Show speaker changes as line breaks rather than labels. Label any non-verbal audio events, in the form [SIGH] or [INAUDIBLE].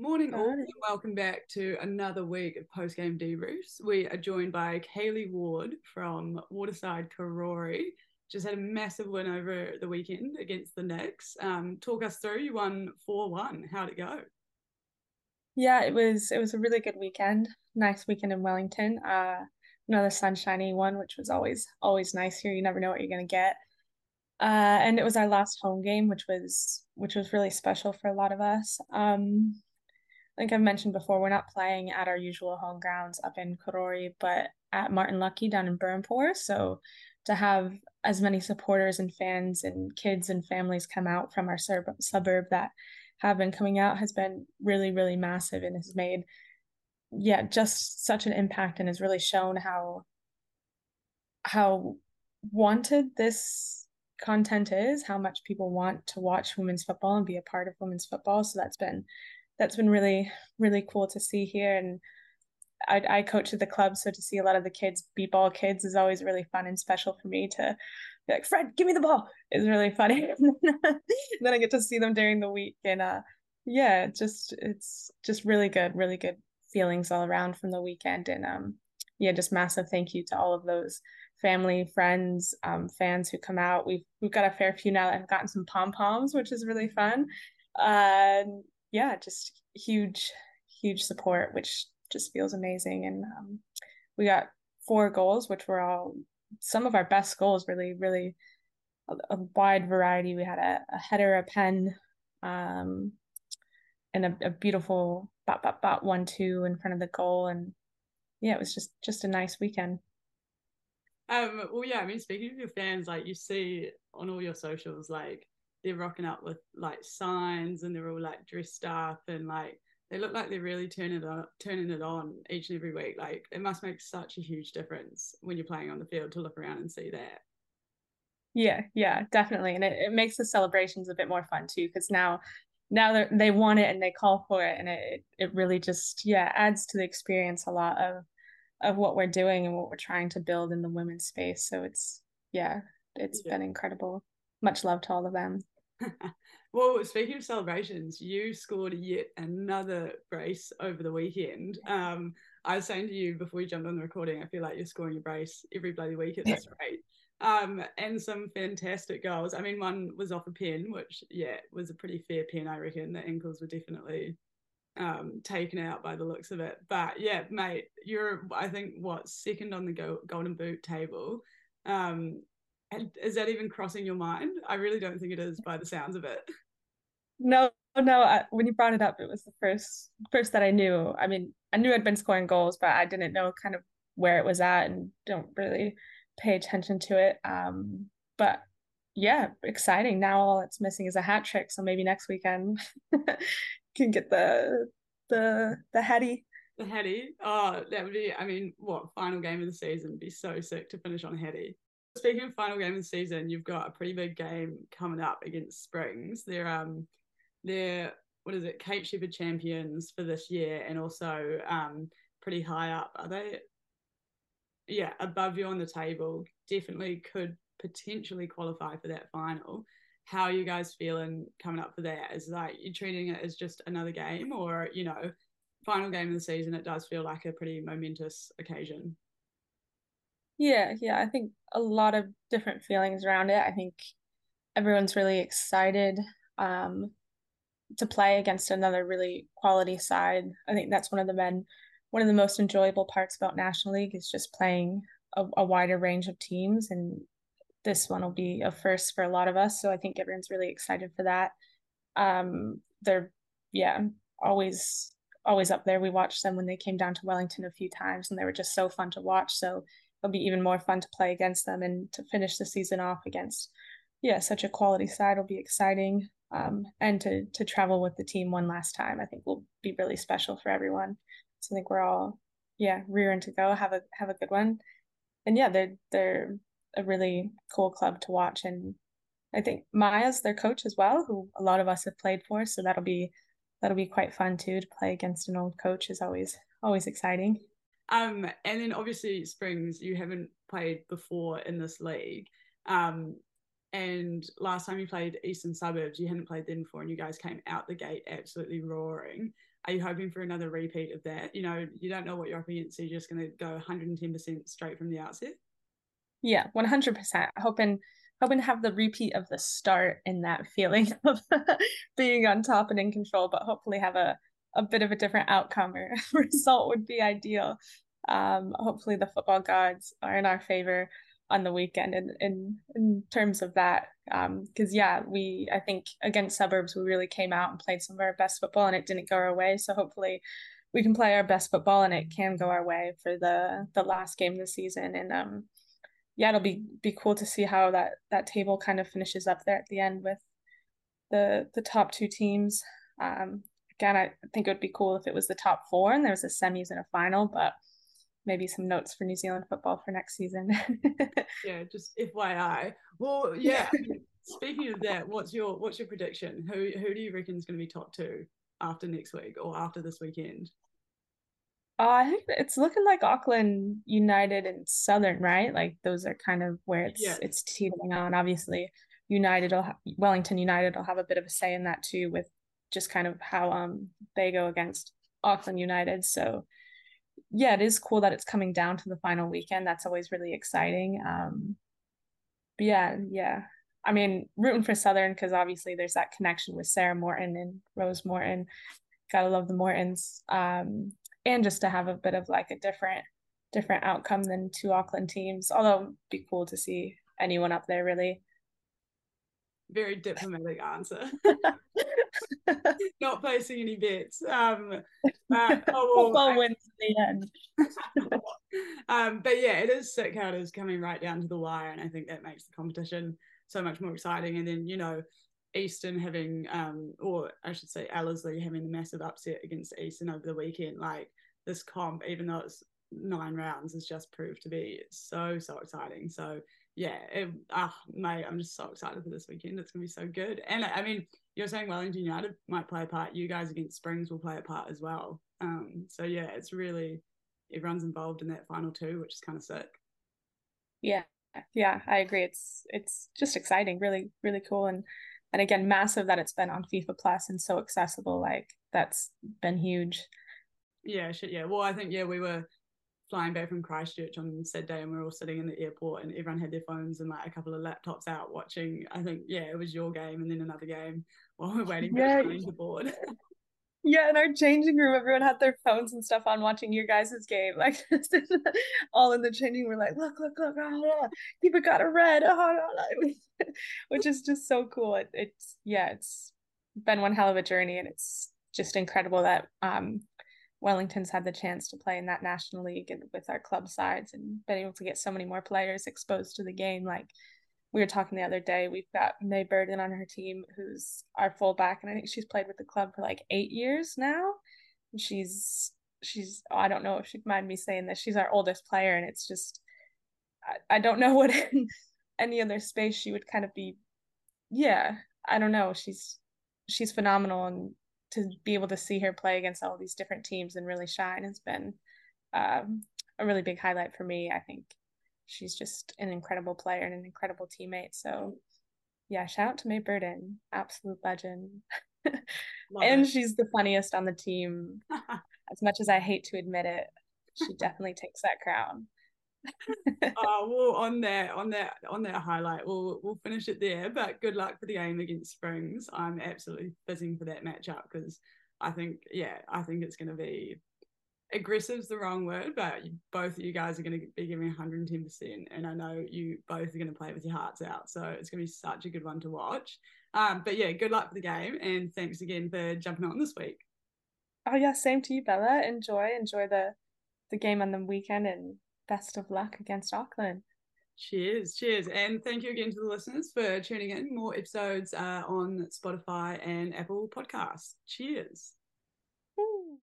Morning all, and welcome back to another week of post game debriefs. We are joined by Kaley Ward from Waterside Karori. Just had a massive win over the weekend against the Nix. Um, talk us through. You won four one. How'd it go?
Yeah, it was it was a really good weekend. Nice weekend in Wellington. Uh, another sunshiny one, which was always always nice here. You never know what you're gonna get. Uh, and it was our last home game, which was which was really special for a lot of us. Um, like I've mentioned before, we're not playing at our usual home grounds up in Karori, but at Martin Luckie down in Berhampore. So to have as many supporters and fans and kids and families come out from our sur- suburb that have been coming out has been really, really massive and has made, yeah, just such an impact and has really shown how how wanted this content is, how much people want to watch women's football and be a part of women's football. So that's been that's been really really cool to see here. And I, I coach at the club so to see a lot of the kids be ball kids is always really fun and special for me to be like fred give me the ball it's really funny. [LAUGHS] Then i get to see them during the week. And uh yeah just it's just really good really good feelings all around from the weekend. And um yeah just massive thank you to all of those family friends um fans who come out. We've we've got a fair few now that have gotten some pom poms which is really fun. Uh yeah, just huge, huge support, which just feels amazing. And um, we got four goals, which were all some of our best goals, really, really a, a wide variety. We had a, a header, a pen, um, and a, a beautiful bot, bot, bot one, two in front of the goal. And yeah, it was just, just a nice weekend.
Um, well, yeah, I mean, speaking of your fans, like you see on all your socials, like they're rocking up with like signs and they're all like dressed up and like they look like they're really turning it on, turning it on each and every week. Like it must make such a huge difference when you're playing on the field to look around and see that.
Yeah, yeah, definitely, and it, it makes the celebrations a bit more fun too because now now they they want it and they call for it and it it really just yeah adds to the experience a lot of of what we're doing and what we're trying to build in the women's space. So it's yeah, it's yeah. been incredible much love to all of them. [LAUGHS]
well, speaking of celebrations, you scored yet another brace over the weekend. Um, I was saying to you before we jumped on the recording, I feel like you're scoring a brace every bloody week at this rate. Um, and some fantastic goals. I mean, one was off a pin, which yeah was a pretty fair pin. I reckon the ankles were definitely um, taken out by the looks of it. But yeah, mate, you're I think what second on the go- golden boot table. Um, and is that even crossing your mind? I really don't think it is by the sounds of it.
No, no. I, when you brought it up, it was the first first that I knew. I mean, I knew I'd been scoring goals, but I didn't know kind of where it was at, and don't really pay attention to it. Um, but yeah, exciting. Now all it's missing is a hat trick. So maybe next weekend [LAUGHS] can get the the the heady.
The heady. Oh, that would be. I mean, what final game of the season? Would be so sick to finish on heady. Speaking of final game of the season, you've got a pretty big game coming up against Springs. They're um they're what is it, Kate Sheppard champions for this year and also um pretty high up. Are they yeah, above you on the table, definitely could potentially qualify for that final. How are you guys feeling coming up for that? Is like you're treating it as just another game or, you know, final game of the season, it does feel like a pretty momentous occasion.
Yeah, yeah, I think a lot of different feelings around it. I think everyone's really excited um, to play against another really quality side. I think that's one of the men, one of the most enjoyable parts about National League is just playing a, a wider range of teams, and this one will be a first for a lot of us. So I think everyone's really excited for that. Um, they're yeah, always always up there. We watched them when they came down to Wellington a few times, and they were just so fun to watch. So it'll be even more fun to play against them and to finish the season off against yeah such a quality side. Will be exciting um, and to to travel with the team one last time i think will be really special for everyone. So i think we're all yeah rearing to go. Have a have a good one. And yeah they're they're a really cool club to watch. And i think maya's their coach as well who a lot of us have played for. So that'll be that'll be quite fun too to play against an old coach is always always exciting
um, and then obviously Springs, you haven't played before in this league. Um, and last time you played Eastern Suburbs, you hadn't played them before, and you guys came out the gate absolutely roaring. are you hoping for another repeat of that? You know, you don't know what you're up against, so you're just going to go 110% straight from the outset.
Yeah, 100%. Hoping hoping to have the repeat of the start in that feeling [LAUGHS] of being on top and in control, but hopefully have a a bit of a different outcome or [LAUGHS] result would be ideal. Um, hopefully the football gods are in our favor on the weekend in in, in terms of that. Because um, yeah, we I think against suburbs we really came out and played some of our best football and it didn't go our way. So hopefully we can play our best football and it can go our way for the the last game the season. And um, yeah, it'll be be cool to see how that that table kind of finishes up there at the end with the the top two teams. Um, again, I think it would be cool if it was the top four and there was a semis and a final, but maybe some notes for New Zealand football for next season. [LAUGHS]
yeah, just FYI. Well, [LAUGHS] yeah. speaking of that, what's your what's your prediction? Who who do you reckon is going to be top two after next week or after this weekend?
Uh, I think it's looking like Auckland United and Southern, right? Like those are kind of where it's yeah. it's teetering on. Obviously, United will ha- Wellington United will have a bit of a say in that too, with just kind of how um they go against Auckland United. So yeah, it is cool that it's coming down to the final weekend. That's always really exciting. Um, but yeah, yeah. I mean, rooting for Southern because obviously there's that connection with Sarah Morton and Rose Morton. Gotta love the Mortons. Um, and just to have a bit of like a different, different outcome than two Auckland teams. Although be cool to see anyone up there really
very diplomatic answer. [LAUGHS] [LAUGHS] Not placing any bets. Um, [LAUGHS] but,
oh, well, wins in the end.
um, but yeah, it is sick how it is coming right down to the wire, and I think that makes the competition so much more exciting. And then you know, Eastern having, um, or I should say, Ellerslie having the massive upset against Eastern over the weekend. Like this comp, even though it's nine rounds, has just proved to be so so exciting. So yeah, it, oh, mate, I'm just so excited for this weekend. It's gonna be so good. And I mean, you're saying Wellington United might play a part. You guys against Springs will play a part as well. Um, so yeah, it's really everyone's involved in that final two, which is kind of sick.
Yeah, yeah, I agree. It's it's just exciting, really, really cool, and and again, massive that it's been on FIFA Plus and so accessible. Like that's been huge.
Yeah, shit. Yeah. Well, I think yeah, we were flying back from Christchurch on said day and we are all sitting in the airport and everyone had their phones and like a couple of laptops out watching I think yeah it was your game and then another game while we're waiting for yeah. the board [LAUGHS]
yeah in our changing room everyone had their phones and stuff on watching your guys' game [LAUGHS] like all in the changing room like look look look oh, yeah. got a red oh, [LAUGHS] which is just so cool it, it's yeah it's been one hell of a journey and it's just incredible that um Wellington's had the chance to play in that national league and with our club sides and been able to get so many more players exposed to the game. Like we were talking the other day, we've got May Burden on her team, who's our fullback, and I think she's played with the club for like eight years now. And she's she's oh, I don't know if she'd mind me saying this. She's our oldest player, and it's just I, I don't know [LAUGHS] what in any other space she would kind of be. Yeah, I don't know. She's she's phenomenal and to be able to see her play against all these different teams and really shine has been um, a really big highlight for me. I think she's just an incredible player and an incredible teammate. So, yeah, shout out to May Burden, absolute legend. [LAUGHS] and it. she's the funniest on the team. [LAUGHS] as much as I hate to admit it, she definitely takes that crown.
Oh [LAUGHS] well on that on that on that highlight we'll we'll finish it there but good luck for the game against springs. I'm absolutely fizzing for that matchup because i think yeah i think it's going to be aggressive is the wrong word but both of you guys are going to be giving 110% and i know you both are going to play with your hearts out so it's going to be such a good one to watch. Um, but yeah good luck for the game and thanks again for jumping on this week.
Oh yeah same to you bella. Enjoy enjoy the the game on the weekend and best of luck against Auckland.
Cheers, cheers. And thank you again to the listeners for tuning in. More episodes uh, on Spotify and Apple Podcasts. Cheers.